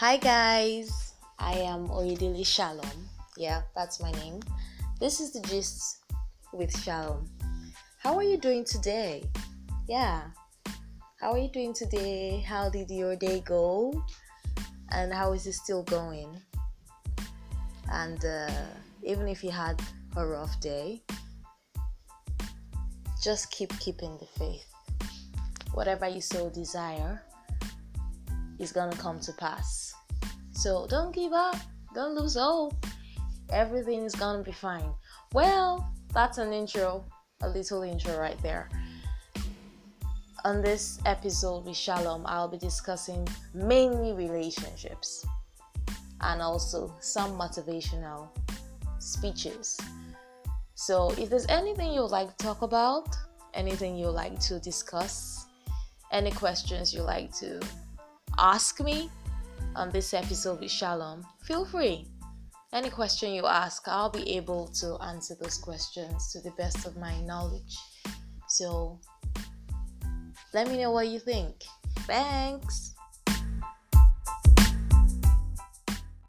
Hi guys, I am Oyedele Shalom. Yeah, that's my name. This is the gist with Shalom. How are you doing today? Yeah, how are you doing today? How did your day go? And how is it still going? And uh, even if you had a rough day, just keep keeping the faith. Whatever you so desire is gonna come to pass. So don't give up, don't lose hope. Everything is gonna be fine. Well, that's an intro, a little intro right there. On this episode with Shalom, I'll be discussing mainly relationships and also some motivational speeches. So, if there's anything you'd like to talk about, anything you'd like to discuss, any questions you'd like to ask me on this episode with Shalom, feel free. Any question you ask, I'll be able to answer those questions to the best of my knowledge. So, let me know what you think. Thanks.